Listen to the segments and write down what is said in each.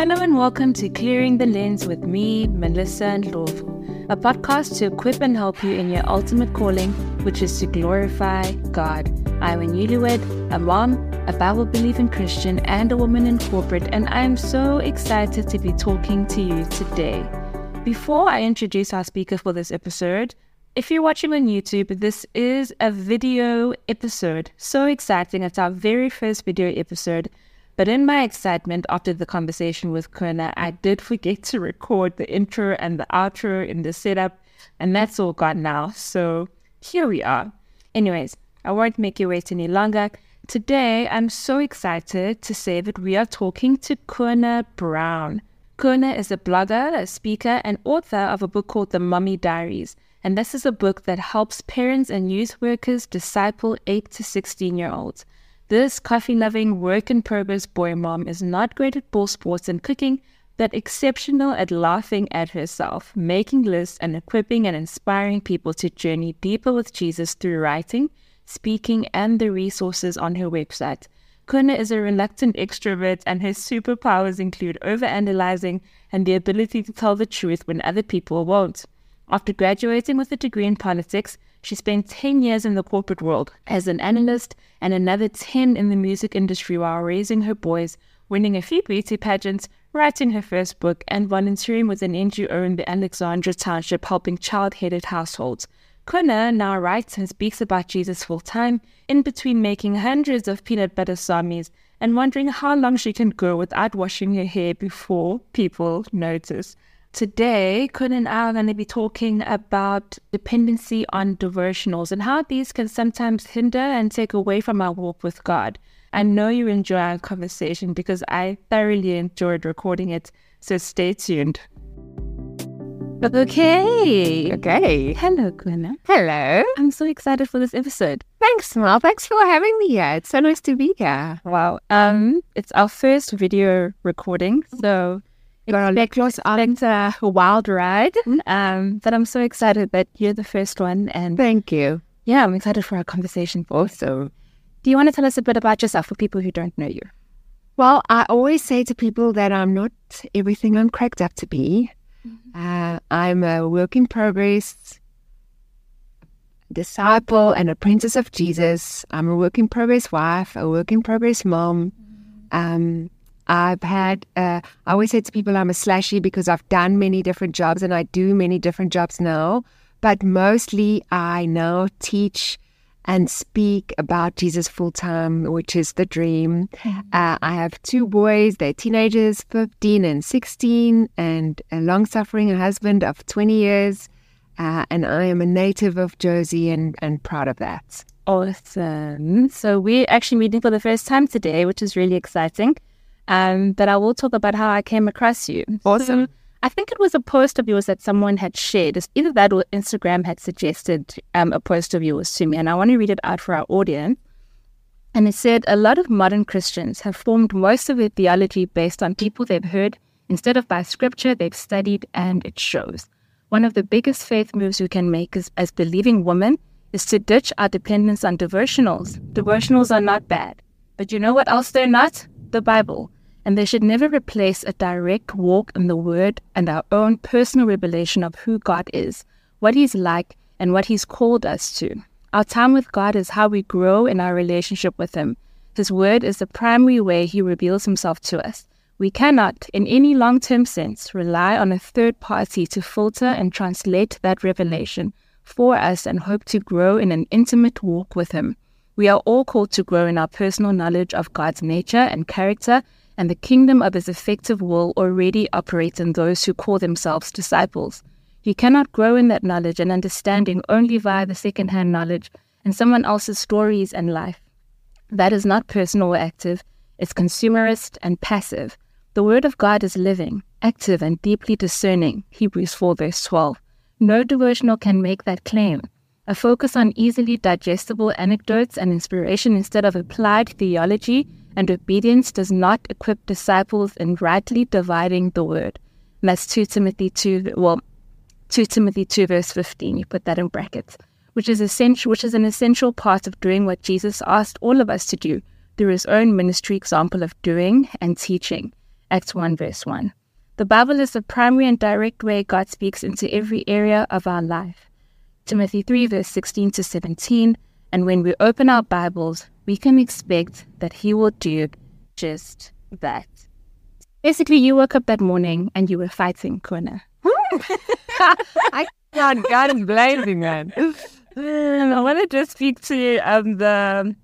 Hello and welcome to Clearing the Lens with me, Melissa and Love, a podcast to equip and help you in your ultimate calling, which is to glorify God. I'm a newlywed, a mom, a Bible believing Christian, and a woman in corporate, and I am so excited to be talking to you today. Before I introduce our speaker for this episode, if you're watching on YouTube, this is a video episode. So exciting. It's our very first video episode. But in my excitement after the conversation with Kona, I did forget to record the intro and the outro in the setup, and that's all gone now. So here we are. Anyways, I won't make you wait any longer. Today, I'm so excited to say that we are talking to Kona Brown. Kona is a blogger, a speaker, and author of a book called The Mommy Diaries. And this is a book that helps parents and youth workers disciple 8 to 16 year olds. This coffee loving, work in progress boy mom is not great at ball sports and cooking, but exceptional at laughing at herself, making lists, and equipping and inspiring people to journey deeper with Jesus through writing, speaking, and the resources on her website. Kona is a reluctant extrovert, and her superpowers include overanalyzing and the ability to tell the truth when other people won't. After graduating with a degree in politics, she spent 10 years in the corporate world as an analyst and another 10 in the music industry while raising her boys, winning a few beauty pageants, writing her first book, and volunteering with an NGO in the Alexandra Township helping child headed households. Kona now writes and speaks about Jesus full time, in between making hundreds of peanut butter sarmies and wondering how long she can go without washing her hair before people notice. Today, Kona and I are going to be talking about dependency on devotionals and how these can sometimes hinder and take away from our walk with God. I know you enjoy our conversation because I thoroughly enjoyed recording it, so stay tuned. Okay. Okay. Hello, Glenna. Hello. I'm so excited for this episode. Thanks, Mel. Thanks for having me here. It's so nice to be here. Wow. Um, it's our first video recording, so Expect on a wild ride. um, but I'm so excited that you're the first one, and Thank you. yeah, I'm excited for our conversation. Also, Do you want to tell us a bit about yourself for people who don't know you? well, I always say to people that I'm not everything I'm cracked up to be. Uh, I'm a work in progress disciple and apprentice of Jesus. I'm a work in progress wife, a work in progress mom. Um, I've had, uh, I always say to people, I'm a slashy because I've done many different jobs and I do many different jobs now. But mostly I now teach and speak about Jesus full time, which is the dream. Uh, I have two boys, they're teenagers, 15 and 16, and a long suffering husband of 20 years. Uh, and I am a native of Jersey and, and proud of that. Awesome. So we're actually meeting for the first time today, which is really exciting. Um, but I will talk about how I came across you. Awesome. So I think it was a post of yours that someone had shared. It's either that or Instagram had suggested um, a post of yours to me, and I want to read it out for our audience. And it said, A lot of modern Christians have formed most of their theology based on people they've heard instead of by scripture they've studied, and it shows. One of the biggest faith moves we can make as, as believing women is to ditch our dependence on devotionals. Devotionals are not bad. But you know what else they're not? The Bible. And they should never replace a direct walk in the Word and our own personal revelation of who God is, what He's like, and what He's called us to. Our time with God is how we grow in our relationship with Him. His Word is the primary way He reveals Himself to us. We cannot, in any long term sense, rely on a third party to filter and translate that revelation for us and hope to grow in an intimate walk with Him. We are all called to grow in our personal knowledge of God's nature and character, and the kingdom of His effective will already operates in those who call themselves disciples. You cannot grow in that knowledge and understanding only via the second-hand knowledge and someone else's stories and life. That is not personal or active, it's consumerist and passive. The Word of God is living, active, and deeply discerning. Hebrews 4, verse 12. No devotional can make that claim. A focus on easily digestible anecdotes and inspiration instead of applied theology and obedience does not equip disciples in rightly dividing the word. And that's 2 Timothy 2, well, 2 Timothy 2 verse 15, you put that in brackets, which is essential, which is an essential part of doing what Jesus asked all of us to do through his own ministry example of doing and teaching. Acts 1, verse 1. The Bible is the primary and direct way God speaks into every area of our life. Timothy 3, verse 16 to 17. And when we open our Bibles, we can expect that He will do just that. Basically, you woke up that morning and you were fighting Kona. I can't, can't blame you, man. I want to just speak to um, the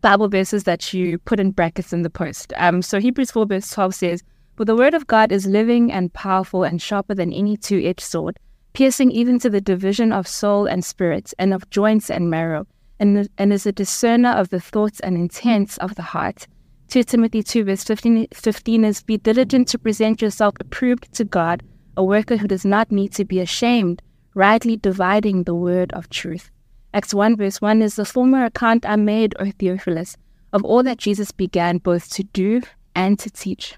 Bible verses that you put in brackets in the post. Um, so Hebrews 4 verse 12 says, For the word of God is living and powerful and sharper than any two-edged sword, piercing even to the division of soul and spirit and of joints and marrow, and, and is a discerner of the thoughts and intents of the heart. 2 Timothy 2 verse 15, 15 is, Be diligent to present yourself approved to God, a worker who does not need to be ashamed, rightly dividing the word of truth. Acts 1 verse 1 is the former account I made, O Theophilus, of all that Jesus began both to do and to teach.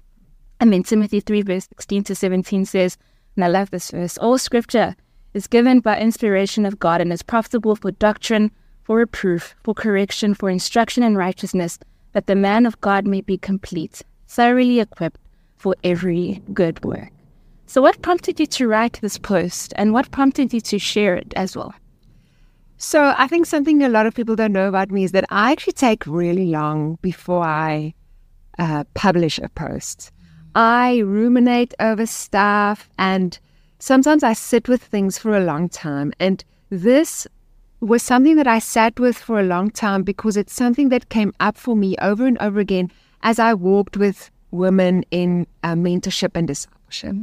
And then Timothy 3 verse 16 to 17 says, and I love this verse, all scripture is given by inspiration of God and is profitable for doctrine, for reproof, for correction, for instruction in righteousness, that the man of God may be complete, thoroughly equipped for every good work. So, what prompted you to write this post and what prompted you to share it as well? So I think something a lot of people don't know about me is that I actually take really long before I uh, publish a post. I ruminate over stuff and sometimes I sit with things for a long time. And this was something that I sat with for a long time because it's something that came up for me over and over again as I walked with women in uh, mentorship and discipleship.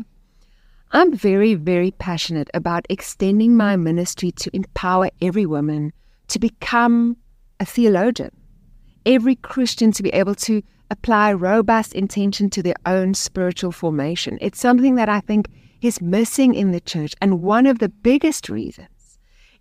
I'm very, very passionate about extending my ministry to empower every woman to become a theologian, every Christian to be able to apply robust intention to their own spiritual formation. It's something that I think is missing in the church. And one of the biggest reasons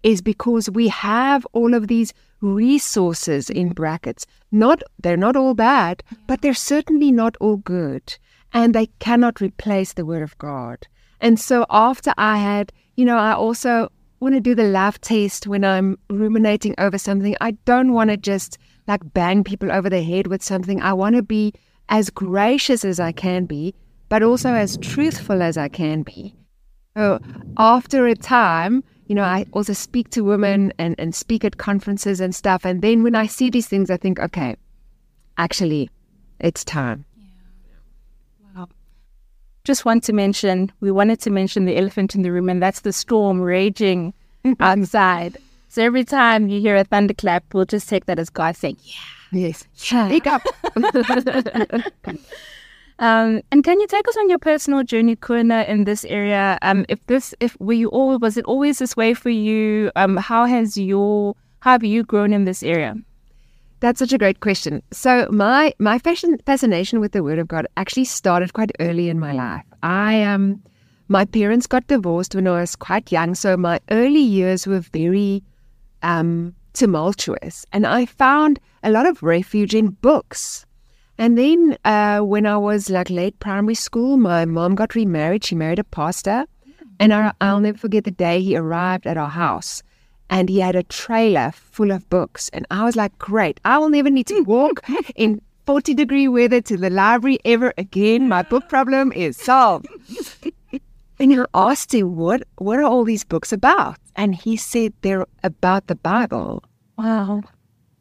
is because we have all of these resources in brackets. Not they're not all bad, but they're certainly not all good. And they cannot replace the word of God. And so after I had, you know, I also want to do the laugh test when I'm ruminating over something. I don't want to just like bang people over the head with something. I want to be as gracious as I can be, but also as truthful as I can be. So after a time, you know, I also speak to women and, and speak at conferences and stuff. And then when I see these things, I think, okay, actually, it's time Yeah. just want to mention, we wanted to mention the elephant in the room, and that's the storm raging mm-hmm. outside. So every time you hear a thunderclap, we'll just take that as God saying, "Yeah, yes, speak up." um, and can you take us on your personal journey, Kona, in this area? Um, if this, if were you all, was it always this way for you? Um, how has your, how have you grown in this area? That's such a great question. So my my fashion, fascination with the Word of God actually started quite early in my life. I um my parents got divorced when I was quite young, so my early years were very um tumultuous, and I found a lot of refuge in books. And then uh, when I was like late primary school, my mom got remarried. She married a pastor, and I, I'll never forget the day he arrived at our house and he had a trailer full of books. And I was like, great, I will never need to walk in 40 degree weather to the library ever again. My book problem is solved. and I asked him, what, what are all these books about? And he said they're about the Bible. Wow.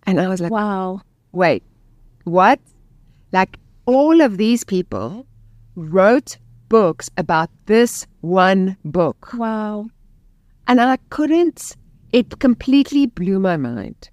And I was like, wow. Wait, what? Like all of these people wrote books about this one book. Wow. And I couldn't it completely blew my mind.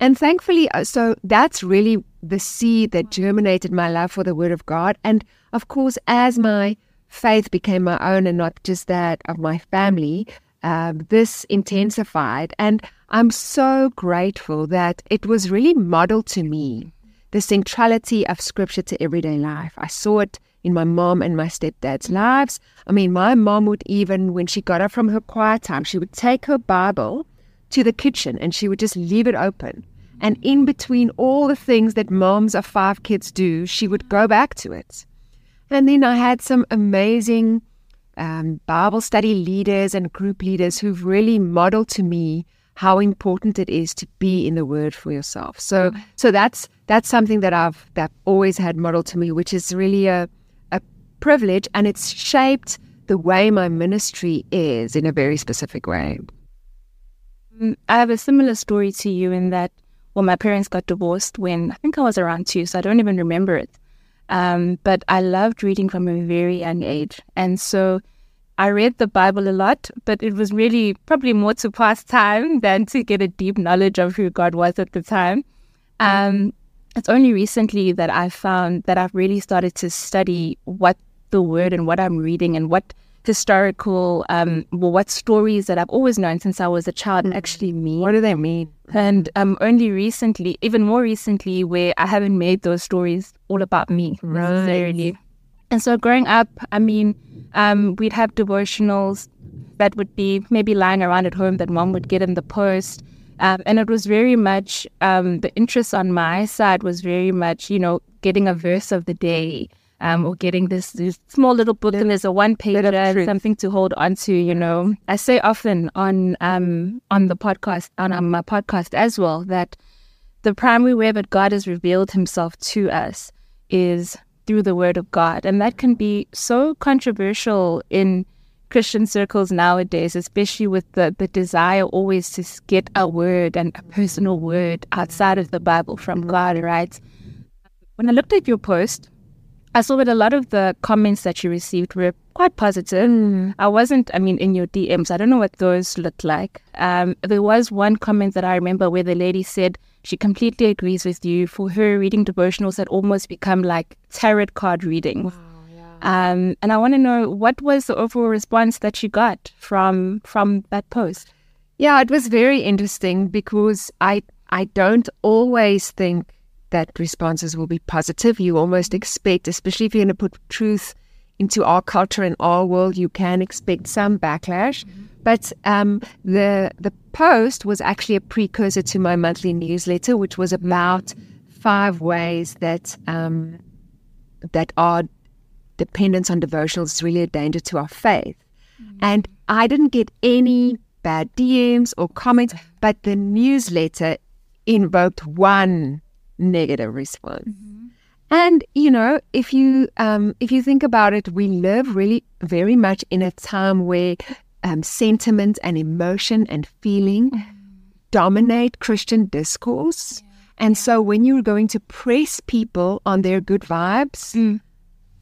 And thankfully, uh, so that's really the seed that germinated my love for the Word of God. And of course, as my faith became my own and not just that of my family, um, this intensified. And I'm so grateful that it was really modeled to me the centrality of Scripture to everyday life. I saw it in my mom and my stepdad's lives. I mean, my mom would even, when she got up from her quiet time, she would take her Bible to the kitchen and she would just leave it open. And in between all the things that moms of five kids do, she would go back to it. And then I had some amazing um, Bible study leaders and group leaders who've really modeled to me how important it is to be in the Word for yourself. So, so that's that's something that I've that always had modeled to me, which is really a a privilege and it's shaped the way my ministry is in a very specific way. Mm, I have a similar story to you in that, well, my parents got divorced when I think I was around two, so I don't even remember it. Um, but I loved reading from a very young age. And so I read the Bible a lot, but it was really probably more to pass time than to get a deep knowledge of who God was at the time. Um, it's only recently that I found that I've really started to study what the word and what I'm reading and what historical, um, well, what stories that I've always known since I was a child mm. actually mean. What do they mean? And um, only recently, even more recently, where I haven't made those stories all about me right. necessarily. And so growing up, I mean, um, we'd have devotionals that would be maybe lying around at home that mom would get in the post. Um, and it was very much um, the interest on my side was very much, you know, getting a verse of the day um, or getting this, this, small little book and there's a one pager, something to hold on to. You know, I say often on um, on the podcast on, on my podcast as well that the primary way that God has revealed Himself to us is through the Word of God, and that can be so controversial in Christian circles nowadays, especially with the, the desire always to get a word and a personal word outside of the Bible from. God, right? When I looked at your post, I saw that a lot of the comments that you received were quite positive. Mm. I wasn't, I mean, in your DMs, I don't know what those looked like. Um, there was one comment that I remember where the lady said she completely agrees with you. For her, reading devotionals had almost become like tarot card reading. Wow. Um, and I want to know what was the overall response that you got from from that post. Yeah, it was very interesting because I I don't always think that responses will be positive. You almost expect, especially if you're going to put truth into our culture and our world, you can expect some backlash. Mm-hmm. But um, the the post was actually a precursor to my monthly newsletter, which was about five ways that um, that are dependence on devotionals is really a danger to our faith. Mm-hmm. And I didn't get any bad DMs or comments, but the newsletter invoked one negative response. Mm-hmm. And you know, if you um, if you think about it, we live really very much in a time where um, sentiment and emotion and feeling mm-hmm. dominate Christian discourse. Yeah. And so, when you're going to press people on their good vibes, mm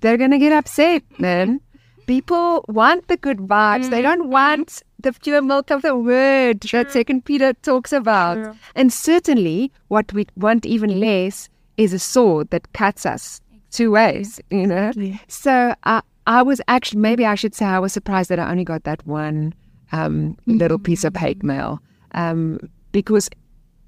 they're going to get upset, man. People want the good vibes. They don't want the pure milk of the word True. that Second Peter talks about. True. And certainly, what we want even less is a sword that cuts us two ways. You know. So I, I was actually maybe I should say I was surprised that I only got that one um, little piece of hate mail um, because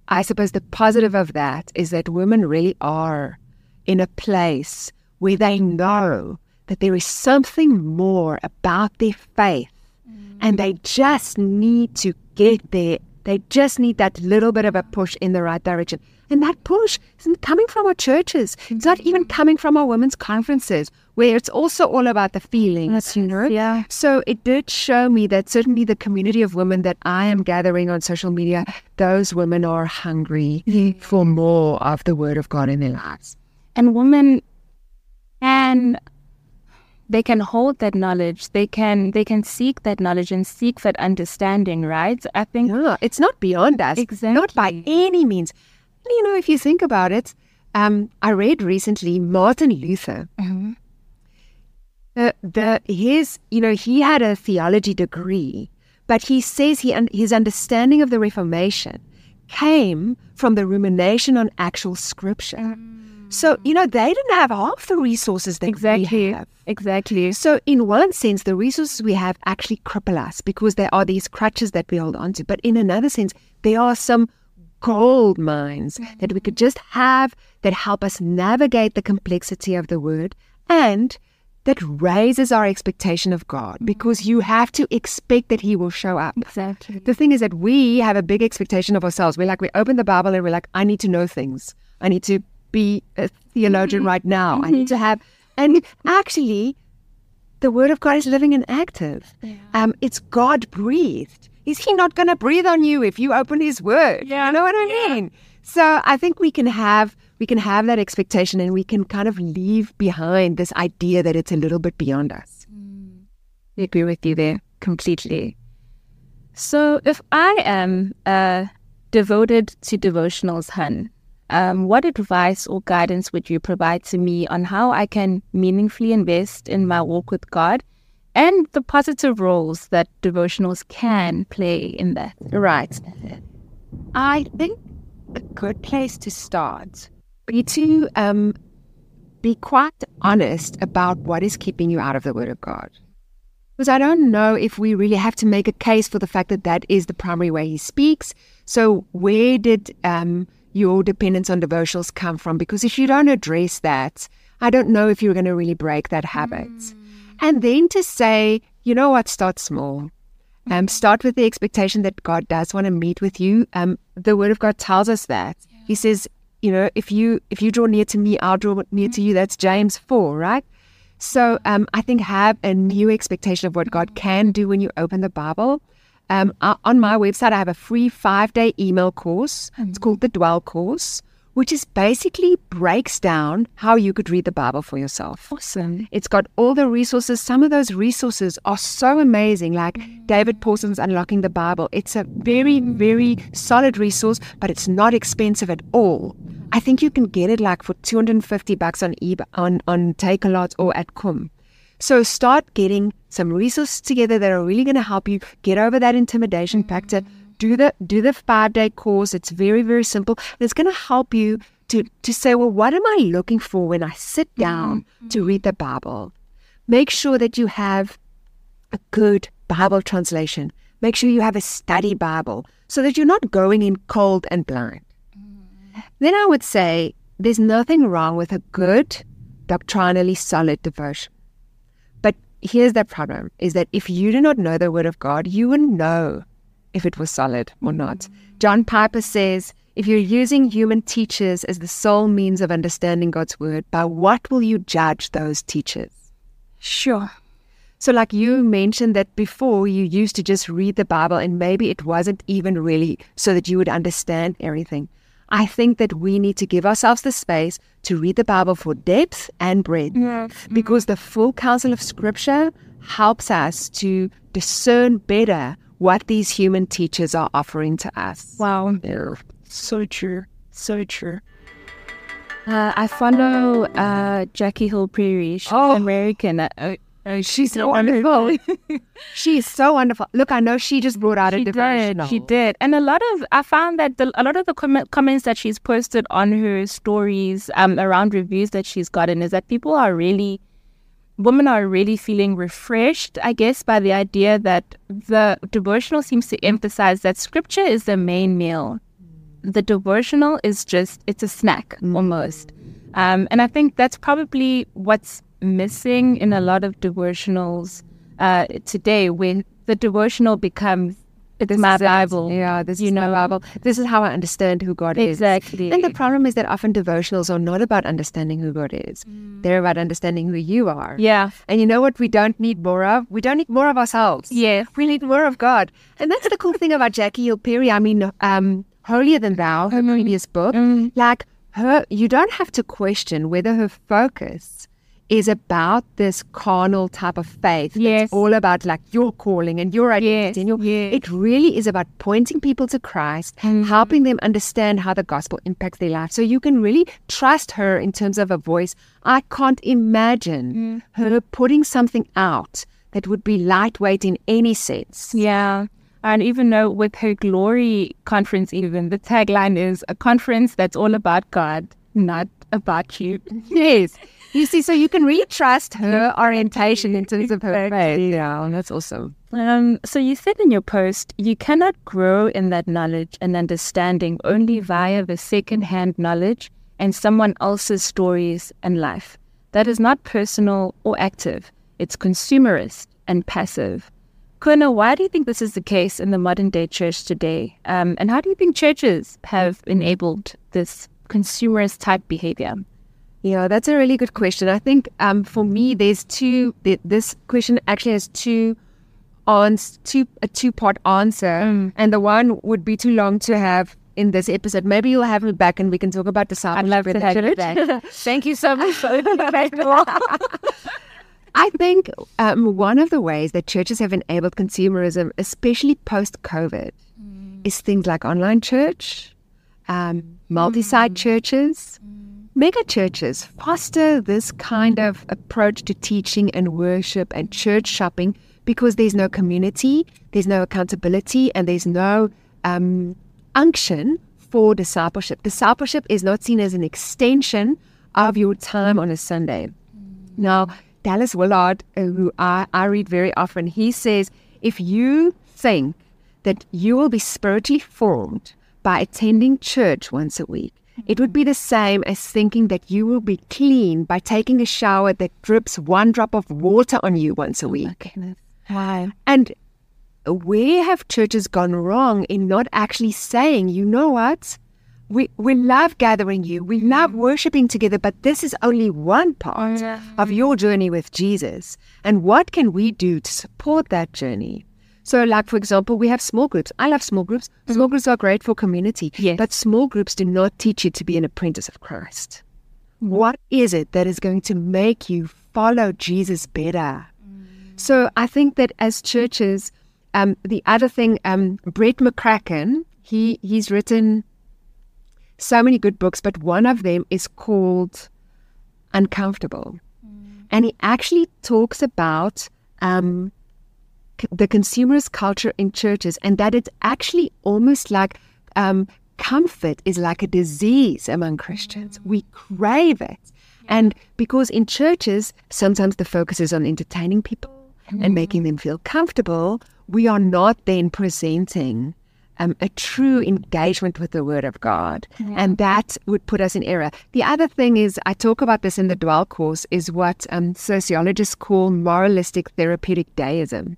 I suppose the positive of that is that women really are in a place where they know that there is something more about their faith mm. and they just need to get there. They just need that little bit of a push in the right direction. And that push isn't coming from our churches. It's not even mm. coming from our women's conferences, where it's also all about the feelings. That's you know. Yeah. So it did show me that certainly the community of women that I am gathering on social media, those women are hungry yeah. for more of the word of God in their lives. And women and they can hold that knowledge. They can they can seek that knowledge and seek that understanding right? I think yeah, it's not beyond us exactly. not by any means. You know if you think about it um, i read recently martin luther. Mm-hmm. the, the his you know he had a theology degree but he says he his understanding of the reformation came from the rumination on actual scripture. Mm so, you know, they didn't have half the resources that exactly. we have. Exactly. So, in one sense, the resources we have actually cripple us because there are these crutches that we hold on to. But in another sense, there are some gold mines that we could just have that help us navigate the complexity of the word and that raises our expectation of God because you have to expect that He will show up. Exactly. The thing is that we have a big expectation of ourselves. We're like, we open the Bible and we're like, I need to know things. I need to be a theologian mm-hmm. right now. I need to have, and actually, the Word of God is living and active. Yeah. Um, it's God breathed. Is He not going to breathe on you if you open His Word? Yeah. You know what I mean? So I think we can have we can have that expectation and we can kind of leave behind this idea that it's a little bit beyond us. I agree with you there completely. So, if I am a devoted to devotionals, Hun, um, what advice or guidance would you provide to me on how I can meaningfully invest in my walk with God and the positive roles that devotionals can play in that? Right. I think a good place to start be to um, be quite honest about what is keeping you out of the Word of God. Because I don't know if we really have to make a case for the fact that that is the primary way He speaks. So, where did um, your dependence on devotionals come from? Because if you don't address that, I don't know if you're going to really break that habit. Mm. And then to say, you know what, start small. Um, start with the expectation that God does want to meet with you. Um, the Word of God tells us that. Yeah. He says, you know, if you if you draw near to me, I'll draw near to you. That's James four, right? So um, I think have a new expectation of what God can do when you open the Bible. Um, on my website, I have a free five day email course. It's called the Dwell Course which is basically breaks down how you could read the Bible for yourself. Awesome. It's got all the resources. Some of those resources are so amazing, like David Pawson's Unlocking the Bible. It's a very, very solid resource, but it's not expensive at all. I think you can get it like for 250 bucks on eBay, on, on Takealot or at Kum. So start getting some resources together that are really going to help you get over that intimidation factor do the do the five day course. It's very very simple. It's going to help you to to say, well, what am I looking for when I sit mm-hmm. down mm-hmm. to read the Bible? Make sure that you have a good Bible translation. Make sure you have a study Bible so that you're not going in cold and blind. Mm-hmm. Then I would say there's nothing wrong with a good, doctrinally solid devotion. Here's the problem is that if you do not know the Word of God, you will know if it was solid or not. John Piper says, if you're using human teachers as the sole means of understanding God's word, by what will you judge those teachers? Sure. So, like you mentioned that before, you used to just read the Bible and maybe it wasn't even really so that you would understand everything. I think that we need to give ourselves the space to read the Bible for depth and breadth yes. because the full counsel of Scripture helps us to discern better what these human teachers are offering to us. Wow. They're so true. So true. Uh, I follow uh, Jackie Hill Perry. She's oh. American. Uh, uh, she's so wonderful. she is so wonderful. Look, I know she just brought out she a devotional. Did, she did, and a lot of I found that the, a lot of the com- comments that she's posted on her stories um, around reviews that she's gotten is that people are really women are really feeling refreshed, I guess, by the idea that the devotional seems to emphasize that scripture is the main meal. The devotional is just, it's a snack mm. almost. Um, and I think that's probably what's missing in a lot of devotionals uh, today, when the devotional becomes this my Bible. Yeah, this you is know, my Bible. This is how I understand who God exactly. is. Exactly. And the problem is that often devotionals are not about understanding who God is. Mm. They're about understanding who you are. Yeah. And you know what we don't need more of? We don't need more of ourselves. Yeah. We need more of God. And that's the cool thing about Jackie Hill Perry. I mean, um, Holier Than Thou, her mm. previous book, mm. like her, you don't have to question whether her focus is about this carnal type of faith. Yes. It's all about like your calling and your identity. Yes. And yes. It really is about pointing people to Christ, mm-hmm. helping them understand how the gospel impacts their life. So you can really trust her in terms of a voice. I can't imagine mm. her putting something out that would be lightweight in any sense. Yeah. And even though with her glory conference, even the tagline is a conference that's all about God, not about you. yes. You see, so you can really trust her orientation in terms of her faith. Yeah, that's awesome. Um, so you said in your post, you cannot grow in that knowledge and understanding only via the second-hand knowledge and someone else's stories and life. That is not personal or active. It's consumerist and passive. Kona, why do you think this is the case in the modern day church today? Um, and how do you think churches have enabled this consumerist type behavior? Yeah, that's a really good question. I think um, for me, there's two. This question actually has two on two a two part answer, mm. and the one would be too long to have in this episode. Maybe you'll have me back and we can talk about discipleship. I'd love to the have you back. Thank you so much for the I think um, one of the ways that churches have enabled consumerism, especially post COVID, is things like online church, um, multi site churches, mega churches foster this kind of approach to teaching and worship and church shopping because there's no community, there's no accountability, and there's no um, unction for discipleship. Discipleship is not seen as an extension of your time on a Sunday. Now, Dallas Willard, uh, who I, I read very often, he says if you think that you will be spiritually formed by attending church once a week, it would be the same as thinking that you will be clean by taking a shower that drips one drop of water on you once a week. Why? And where have churches gone wrong in not actually saying, you know what? We, we love gathering you, we love mm. worshiping together, but this is only one part of your journey with Jesus. And what can we do to support that journey? So, like for example, we have small groups. I love small groups. Small groups are great for community, Yes. but small groups do not teach you to be an apprentice of Christ. What is it that is going to make you follow Jesus better? So I think that as churches, um, the other thing, um, Brett McCracken, he he's written so many good books, but one of them is called Uncomfortable, and he actually talks about um, the consumerist culture in churches, and that it's actually almost like um, comfort is like a disease among Christians. We crave it. And because in churches, sometimes the focus is on entertaining people and making them feel comfortable, we are not then presenting um, a true engagement with the Word of God. And that would put us in error. The other thing is, I talk about this in the Dwell course, is what um, sociologists call moralistic therapeutic deism,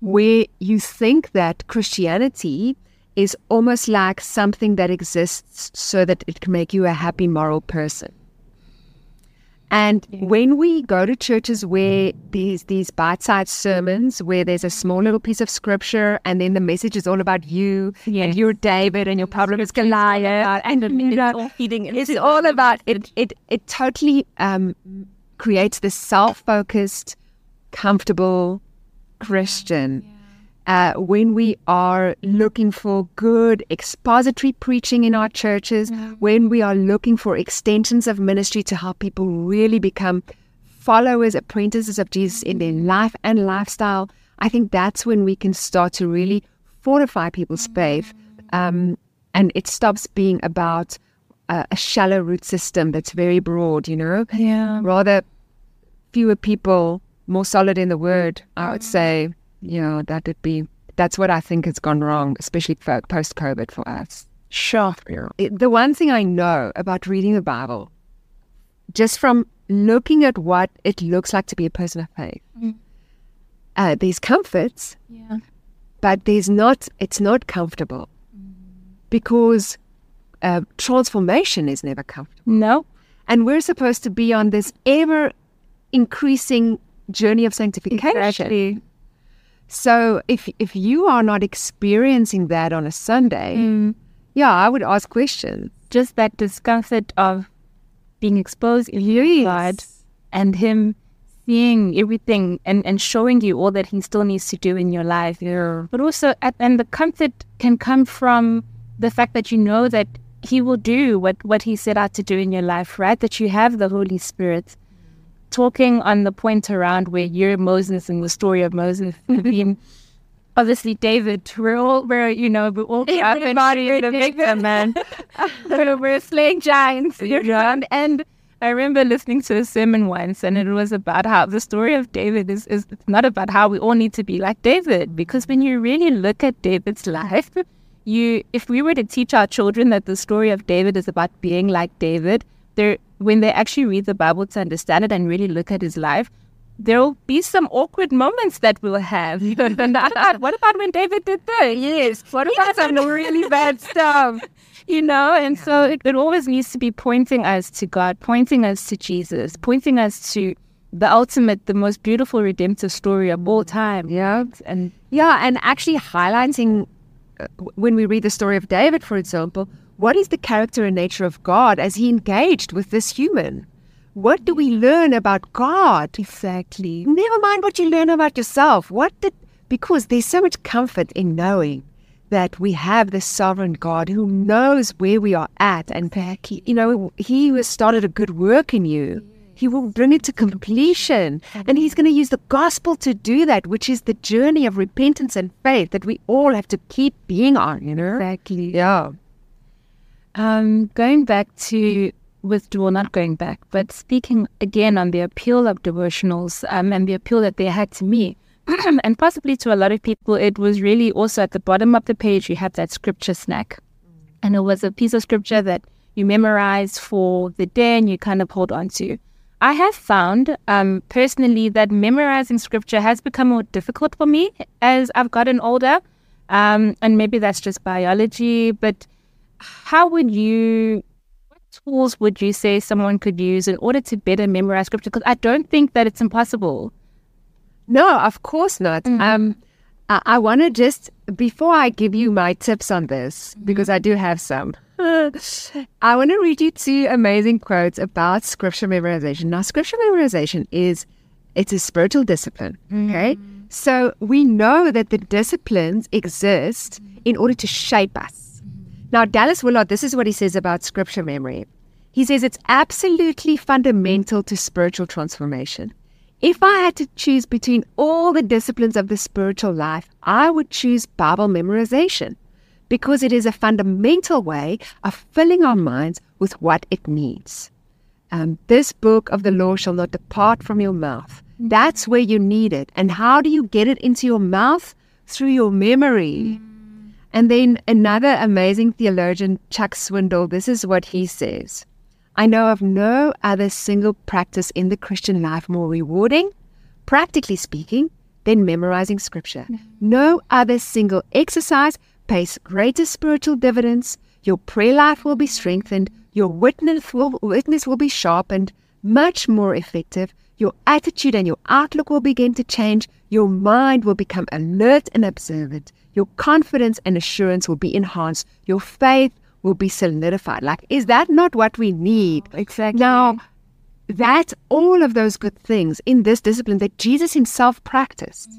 where you think that Christianity is almost like something that exists so that it can make you a happy moral person. And when we go to churches where these these bite-sized sermons, where there's a small little piece of scripture, and then the message is all about you Yes. and you're David and your problem is Goliath, and you know, all feeding it's all about it. It it totally um, creates this self-focused, comfortable Christian. Uh, when we are looking for good expository preaching in our churches, when we are looking for extensions of ministry to help people really become followers, apprentices of Jesus in their life and lifestyle, I think that's when we can start to really fortify people's faith. Um, and it stops being about a, a shallow root system that's very broad, you know? Yeah. Rather, fewer people, more solid in the word, I would say, you know, that would be, that's what I think has gone wrong, especially post COVID for us. Sure. It- the one thing I know about reading the Bible, just from looking at what it looks like to be a person of faith, uh, there's comforts, Yeah. but there's not, it's not comfortable because uh, transformation is never comfortable. No. And we're supposed to be on this ever increasing journey of sanctification. Exactly. So if if you are not experiencing that on a Sunday, mm. yeah, I would ask questions. Just that discomfort of being exposed in Yes. God and Him seeing everything and, and showing you all that He still needs to do in your life. Yeah. But also, at, and the comfort can come from the fact that you know that He will do what, what He set out to do in your life, right? That you have the Holy Spirit. Talking on the point around where you're Moses in the story of Moses. I mean, obviously, David, we're all, we're, you know, we're all everybody is a victim, man. we're, we're slaying giants? And, and I remember listening to a sermon once, and it was about how the story of David is, is not about how we all need to be like David, because when you really look at David's life, you if we were to teach our children that the story of David is about being like David, there when they actually read the Bible to understand it and really look at his life, there'll be some awkward moments that we'll have. what about when David did this? Yes. What about some really bad stuff? You know, and so it, it always needs to be pointing us to God, pointing us to Jesus, pointing us to the ultimate, the most beautiful redemptive story of all time. Yeah. And Yeah, and actually highlighting uh, when we read the story of David, for example, what is the character and nature of God as he engaged with this human? What do we learn about God? Exactly. Never mind what you learn about yourself. What did because there's so much comfort in knowing that we have the sovereign God who knows where we are at and you know he who has started a good work in you he will bring it to completion and he's going to use the gospel to do that which is the journey of repentance and faith that we all have to keep being on you know Exactly. yeah Um, going back to with well, not going back, but speaking again on the appeal of devotionals um, and the appeal that they had to me, and possibly to a lot of people, it was really also at the bottom of the page you have that scripture snack, and it was a piece of scripture that you memorize for the day and you kind of hold on to. I have found um, personally that memorizing scripture has become more difficult for me as I've gotten older, um, and maybe that's just biology, but how would you what tools would you say someone could use in order to better memorize scripture because i don't think that it's impossible no of course not Mhm. um i, I want to just before i give you my tips on this because i do have some I want to read you two amazing quotes about scripture memorization. Now, scripture memorization is it's a spiritual discipline. Okay, so we know that the disciplines exist in order to shape us. Now, Dallas Willard, this is what he says about scripture memory. He says it's absolutely fundamental to spiritual transformation. If I had to choose between all the disciplines of the spiritual life, I would choose Bible memorization because it is a fundamental way of filling our minds with what it needs. Um, this book of the law shall not depart from your mouth. That's where you need it. And how do you get it into your mouth? Through your memory. And then another amazing theologian, Chuck Swindoll, this is what he says I know of no other single practice in the Christian life more rewarding, practically speaking, than memorizing scripture. No other single exercise pays greater spiritual dividends. Your prayer life will be strengthened. Your witness will, witness will be sharpened, much more effective. Your attitude and your outlook will begin to change. Your mind will become alert and observant. Your confidence and assurance will be enhanced. Your faith will be solidified. Like, is that not what we need? exactly Now, that's all of those good things in this discipline that Jesus himself practiced.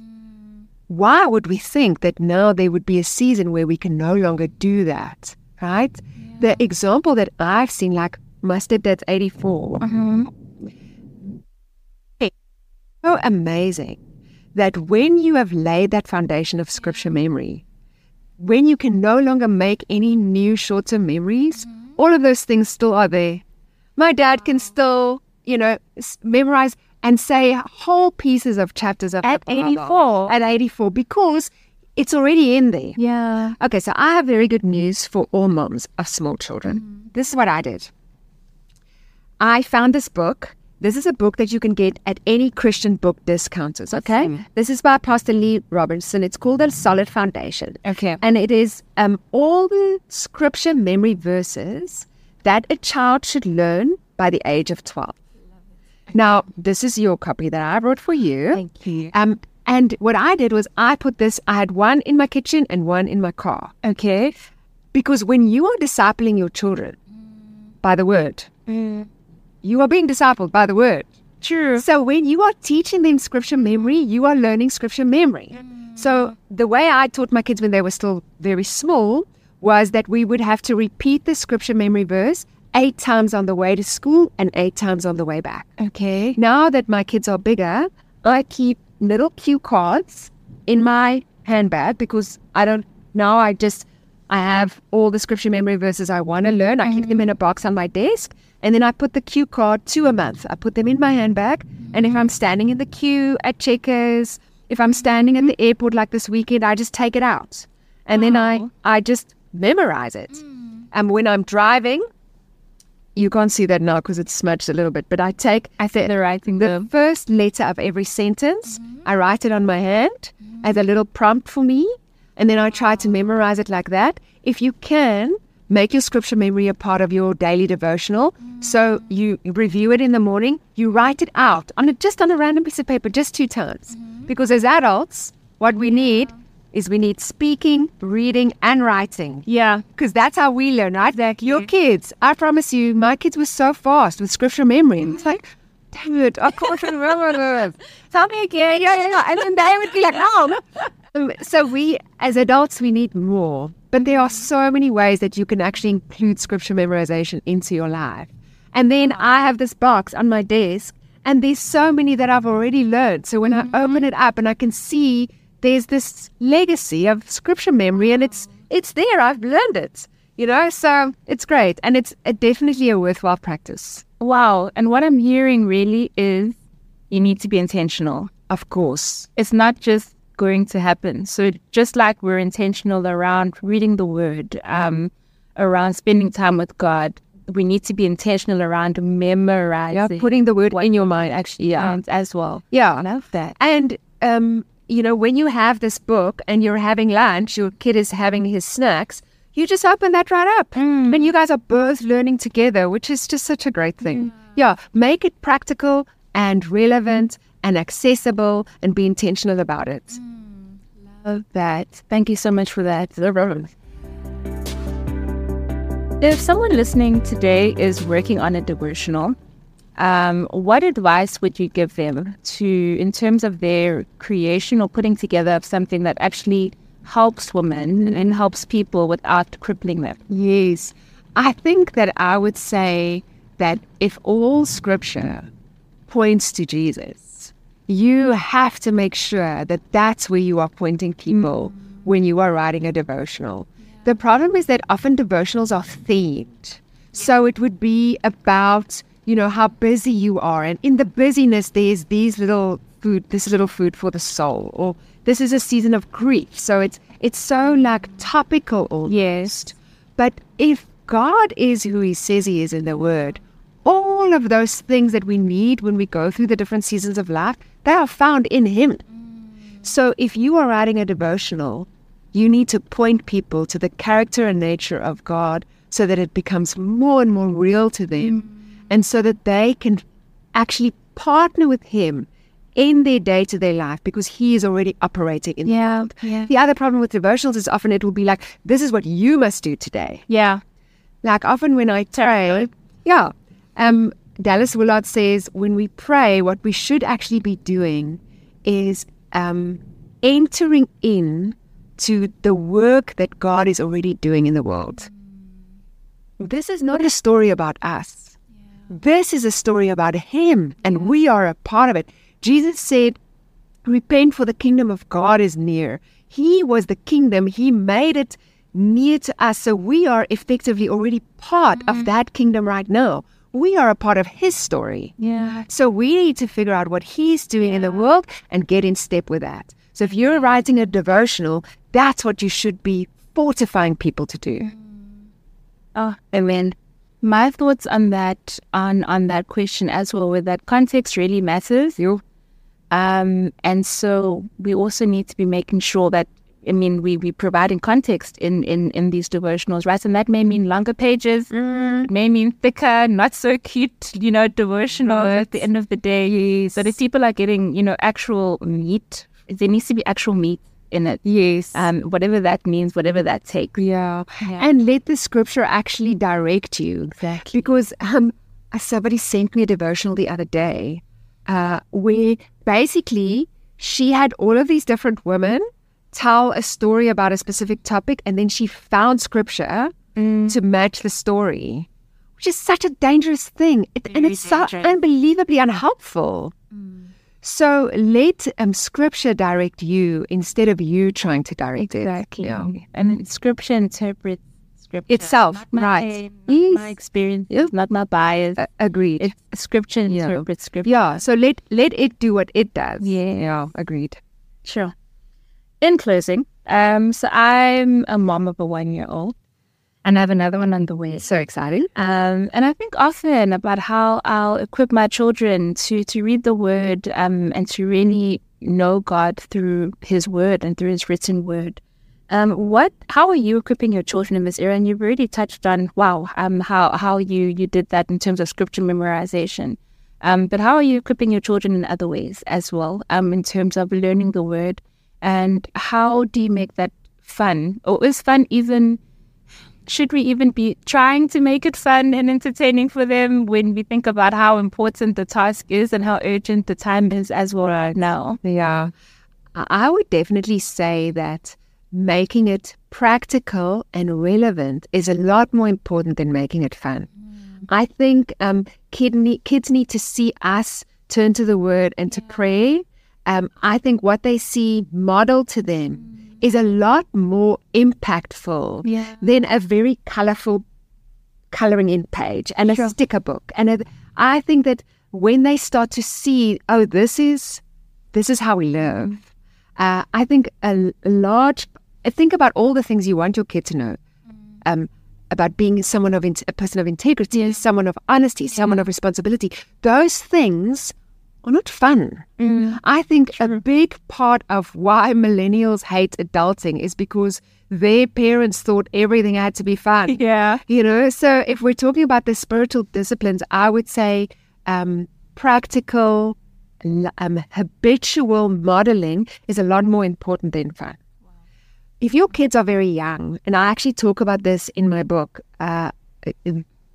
Why would we think that now there would be a season where we can no longer do that? Right? The example that I've seen, like my stepdad's 84, mm-hmm. So amazing that when you have laid that foundation of scripture memory, when you can no longer make any new short term memories, mm-hmm. all of those things still are there. My dad can still, you know, s- memorize and say whole pieces of chapters of At 84? At 84, because it's already in there. yeah Okay, so I have very good news for all moms of small children. Mm-hmm. This is what I did. I found this book. This is a book that you can get at any Christian book discounters, okay? Awesome. This is by Pastor Lee Robinson. It's called A Solid Foundation. okay And it is um, all the scripture memory verses that a child should learn by the age of 12. Now, this is your copy that I brought for you. thank you Um, and what I did was I put this, I had one in my kitchen and one in my car. okay Because when you are discipling your children by the word, you are being discipled by the word. true So when you are teaching them scripture memory, you are learning scripture memory. Mm. So the way I taught my kids when they were still very small was that we would have to repeat the scripture memory verse eight times on the way to school and eight times on the way back. okay Now that my kids are bigger, I keep little cue cards in my handbag because I don't now I just I have all the scripture memory verses I want to learn. I keep them mm. in a box on my desk and then I put the cue card two a month. I put them in my handbag and if I'm standing in the queue at Checkers, if I'm standing at the airport like this weekend, I just take it out. And then I I just memorize it. Hmm. And when I'm driving, you can't see that now because it's smudged a little bit, but I take i think the writing the the first letter of every sentence. Mm-hmm. I write it on my hand as a little prompt for me, and then I try to memorize it like that. If you can, make your scripture memory a part of your daily devotional. So you review it in the morning, you write it out on a, just on a random piece of paper, just two times. Because as adults, what we need is we need speaking, reading, and writing. Yeah. Because that's how we learn, right? Exactly. Your kids, I promise you, my kids were so fast with scripture memory. It's like, damn it, I can't remember. Tell me again. Yeah, yeah, yeah. And then they would be like, oh. Um, So we, as adults, we need more. But there are so many ways that you can actually include scripture memorization into your life. And then I have this box on my desk, and there's so many that I've already learned. So when I mm-hmm. open it up and I can see there's this legacy of scripture memory, and it's it's there. I've learned it, you know. So it's great, and it's a, definitely a worthwhile practice. Wow. And what I'm hearing really is you need to be intentional. Of course, It's not just going to happen. So just like we're intentional around reading the word, um, around spending time with God, we need to be intentional around memorizing. yeah, putting the word in your mind. Actually, yeah, as well. yeah. I love that. And um, you know, when you have this book and you're having lunch, your kid is having his snacks, you just open that right up. And you guys are both learning together, which is just such a great thing. Yeah, make it practical and relevant and accessible and be intentional about it. Love that. Thank you so much for that. If someone listening today is working on a devotional, um, what advice would you give them to, in terms of their creation or putting together of something that actually helps women and helps people without crippling them? Yes. I think that I would say that if all scripture points to Jesus, you have to make sure that that's where you are pointing people when you are writing a devotional. The problem is that often devotionals are themed. So it would be about, you know, how busy you are. And in the busyness, there's these little food, this little food for the soul, or this is a season of grief. So it's it's so like topical almost. Yes. But if God is who He says He is in the Word, all of those things that we need when we go through the different seasons of life, they are found in Him. So if you are writing a devotional, you need to point people to the character and nature of God so that it becomes more and more real to them and so that they can actually partner with Him in their day to day life because He is already operating in the Yeah. world. Yeah. The other problem with devotionals is often it will be like, this is what you must do today. Yeah. Like often when I pray, yeah. Um, Dallas Willard says when we pray, what we should actually be doing is um, entering in to the work that God is already doing in the world. This is not a story about us. This is a story about Him, and we are a part of it. Jesus said, Repent, for the kingdom of God is near. He was the kingdom, He made it near to us. So we are effectively already part of that kingdom right now. We are a part of His story. Yeah. So we need to figure out what He's doing in the world and get in step with that. So if you're writing a devotional, that's what you should be fortifying people to do. Oh, amen. My thoughts on that on on that question as well, with that context really matters. You Um, and so we also need to be making sure that I mean we we providing context in in in these devotionals, right? And that may mean longer pages, it may mean thicker, not so cute, you know, devotionals at the end of the day. So if people are getting you know actual meat. There needs to be actual meat in it. Yes. Um, whatever that means, whatever that takes. Yeah. Yeah. And let the scripture actually direct you. Exactly. Because um, somebody sent me a devotional the other day uh, where basically she had all of these different women tell a story about a specific topic and then she found scripture to match the story, which is such a dangerous thing. It, and it's so unbelievably unhelpful. So let um, scripture direct you instead of you trying to direct Exactly. it. Yeah. And scripture interprets scripture. Itself, Not my, right. Not Yes. my experience, Yep. not my bias. Agreed. It's scripture Yeah. interprets scripture. yeah. So let let it do what it does. Yeah. Yeah. Agreed. Sure. In closing, um, so I'm a mom of a one year old and I have another one on the way. So exciting. Um, and I think often about how I'll equip my children to to read the word um, and to really know God through His word and through His written word. Um, what? How are you equipping your children in this era? And you've already touched on wow, um, how how you you did that in terms of scripture memorization. Um, but how are you equipping your children in other ways as well? Um, in terms of learning the word And how do you make that fun? Or is fun even should we even be trying to make it fun and entertaining for them when we think about how important the task is and how urgent the time is as well right now? Yeah. I would definitely say that making it practical and relevant is a lot more important than making it fun. Mm. I think um, kid need, kids need to see us turn to the word and to yeah. pray. Um, I think what they see modeled to them is a lot more impactful yeah. than a very colorful coloring in page and sure. a sticker book. And a, I think that when they start to see, oh, this is this is how we live. Mm. Uh, I think a, a, large. Think about all the things you want your kid to know. Mm. Um, about being someone of in, a person of integrity, yeah. someone of honesty, yeah. someone of responsibility. Those things are not fun. Mm. I think True. a big part of why millennials hate adulting is because their parents thought everything had to be fun. Yeah. You know, so if we're talking about the spiritual disciplines, I would say um, practical, um, habitual modeling is a lot more important than fun. Wow. If your kids are very young, and I actually talk about this in my book, uh,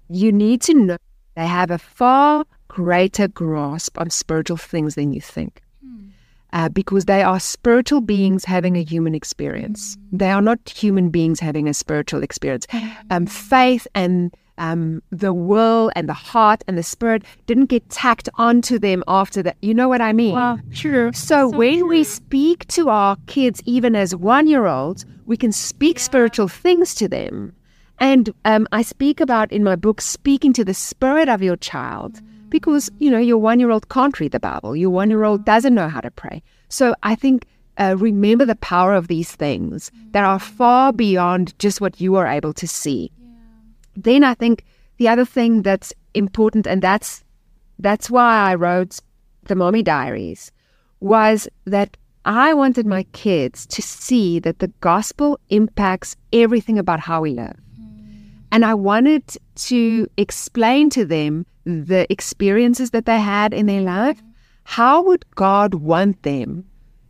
you need to know they have a far greater grasp on spiritual things than you think. Hmm. Uh, because they are spiritual beings having a human experience. Mm. They are not human beings having a spiritual experience. Um, faith and um, the will and the heart and the spirit didn't get tacked onto them after that. You know what I mean? Wow, true. So, so when true. we speak to our kids, even as one year olds, we can speak yeah. spiritual things to them. And um, I speak about in my book speaking to the spirit of your child. Mm because, you know, your one year old can't read the Bible, your one year old mm. doesn't know how to pray. So I think uh, remember the power of these things that are mm. far beyond just what you are able to see. Yeah. Then I think the other thing that's important, and that's that's why I wrote the Mommy Diaries, was that I wanted my kids to see that the gospel impacts everything about how we live. Mm. And I wanted to explain to them the experiences that they had in their life. How would God want them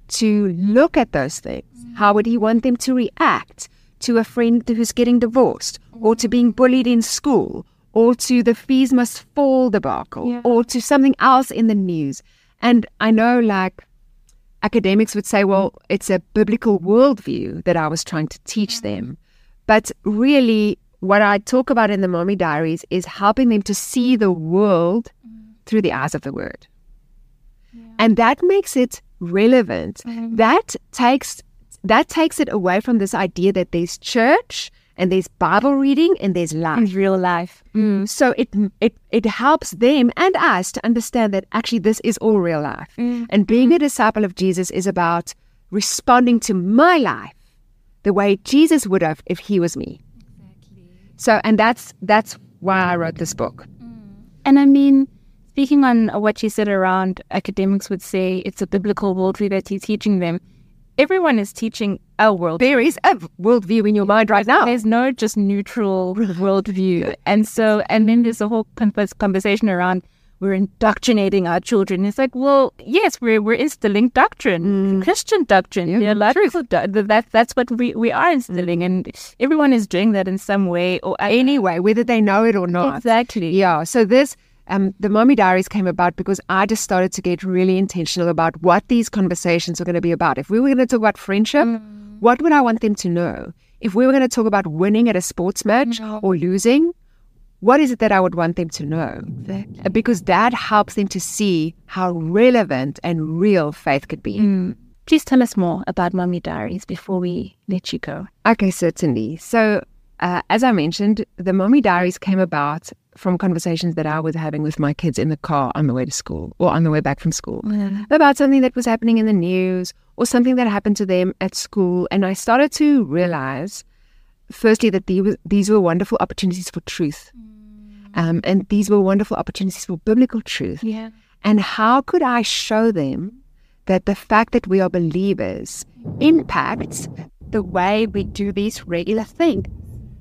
to look at those things? How would He want them to react to a friend who's getting divorced, or to being bullied in school, or to the fees must fall debacle, yeah. or to something else in the news? And I know, like, academics would say, well, it's a biblical worldview that I was trying to teach them. But really, what I talk about in the Mommy Diaries is helping them to see the world mm. through the eyes of the Word. Yeah. And that makes it relevant. Mm. That takes that takes it away from this idea that there's church and there's Bible reading and there's life. And real life. Mm. So it it it helps them and us to understand that actually this is all real life. Mm. And being a disciple of Jesus is about responding to my life the way Jesus would have if he was me. So, and that's that's why I wrote this book. Mm. And I mean, speaking on what you said around academics would say it's a biblical worldview that you're teaching them. Everyone is teaching a world. There is a worldview in your mind right now. There's no just neutral worldview, and so and then there's a whole conversation around we're indoctrinating our children. It's like, well, yes, we're we're instilling doctrine, mm. Christian doctrine, yeah, theological doctrine. That that's what we, we are instilling, mm. and everyone is doing that in some way or other. anyway, whether they know it or not. Exactly. Yeah. So this. Um, the Mommy Diaries came about because I just started to get really intentional about what these conversations are going to be about. If we were going to talk about friendship, mm. what would I want them to know? If we were going to talk about winning at a sports match no. or losing, what is it that I would want them to know? Exactly. Because that helps them to see how relevant and real faith could be. Mm. Please tell us more about Mommy Diaries before we let you go. Okay, certainly. So, uh, as I mentioned, the Mommy Diaries came about from conversations that I was having with my kids in the car on the way to school or on the way back from school mm. about something that was happening in the news or something that happened to them at school. And I started to realize, firstly, that these were wonderful opportunities for truth. Mm um, and these were wonderful opportunities for biblical truth. Yeah. And how could I show them that the fact that we are believers impacts the way we do these regular things?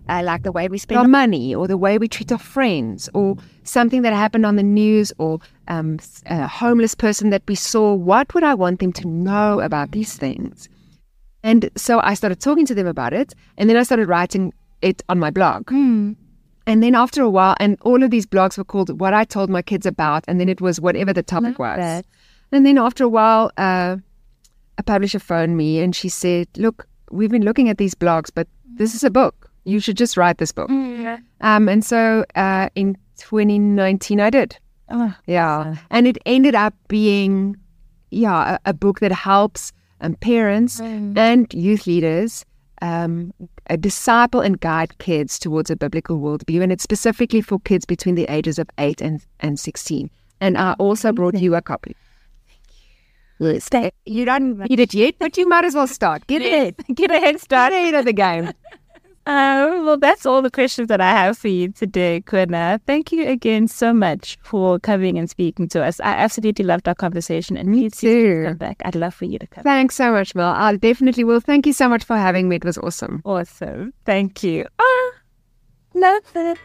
Uh, like the way we spend our money or the way we treat our friends or something that happened on the news or um, a homeless person that we saw. What would I want them to know about these things? And so I started talking to them about it. And then I started writing it on my blog. Mm. And then after a while, and all of these blogs were called What I Told My Kids About. And then it was whatever the topic was. that. And then after a while, uh, a publisher phoned me and she said, Look, we've been looking at these blogs, but this is a book. You should just write this book. Mm. Um, and so uh, in 2019, I did. Oh, Yeah. And it ended up being, yeah, a, a book that helps um, parents Mm. and youth leaders um, uh, disciple and guide kids towards a biblical worldview. And it's specifically for kids between the ages of 8 and, and 16. And I also brought you a copy. Yes. Thank You don't read it yet, but you might as well start. Get it. Get a head start. Get ahead of the game. Um, well, that's all the questions that I have for you today, Kona. Thank you again so much for coming and speaking to us. I absolutely loved our conversation, and Me too. come back. I'd love for you to come. Thanks so much, Mel. I definitely will. Thank you so much for having me. It was awesome. Awesome. Thank you. Ah, love it.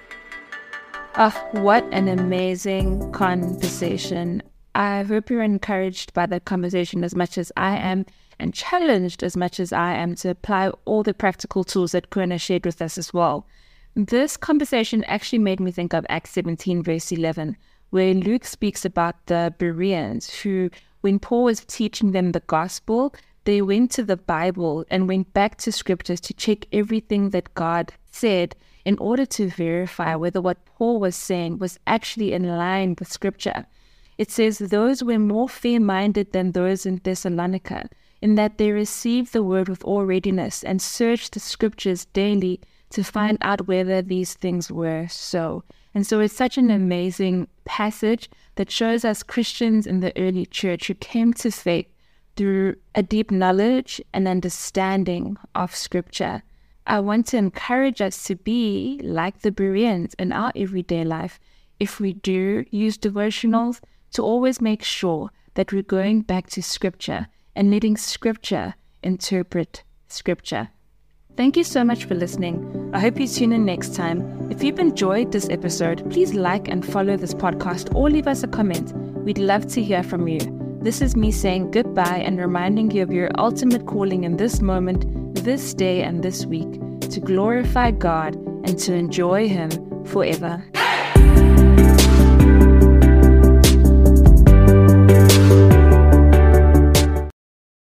Oh, what an amazing conversation. I hope you're encouraged by the conversation as much as I am and challenged as much as I am to apply all the practical tools that Kona shared with us as well. This conversation actually made me think of Acts 17, verse 11, where Luke speaks about the Bereans who, when Paul was teaching them the gospel, they went to the Bible and went back to scriptures to check everything that God said in order to verify whether what Paul was saying was actually in line with scripture. It says, Those were more fair minded than those in Thessalonica, in that they received the word with all readiness and searched the scriptures daily to find out whether these things were so. And so it's such an amazing passage that shows us Christians in the early church who came to faith through a deep knowledge and understanding of scripture. I want to encourage us to be like the Bereans in our everyday life. If we do use devotionals, to always make sure that we're going back to scripture and letting scripture interpret scripture. Thank you so much for listening. I hope you tune in next time. If you've enjoyed this episode, please like and follow this podcast or leave us a comment. We'd love to hear from you. This is me saying goodbye and reminding you of your ultimate calling in this moment, this day, and this week to glorify God and to enjoy Him forever.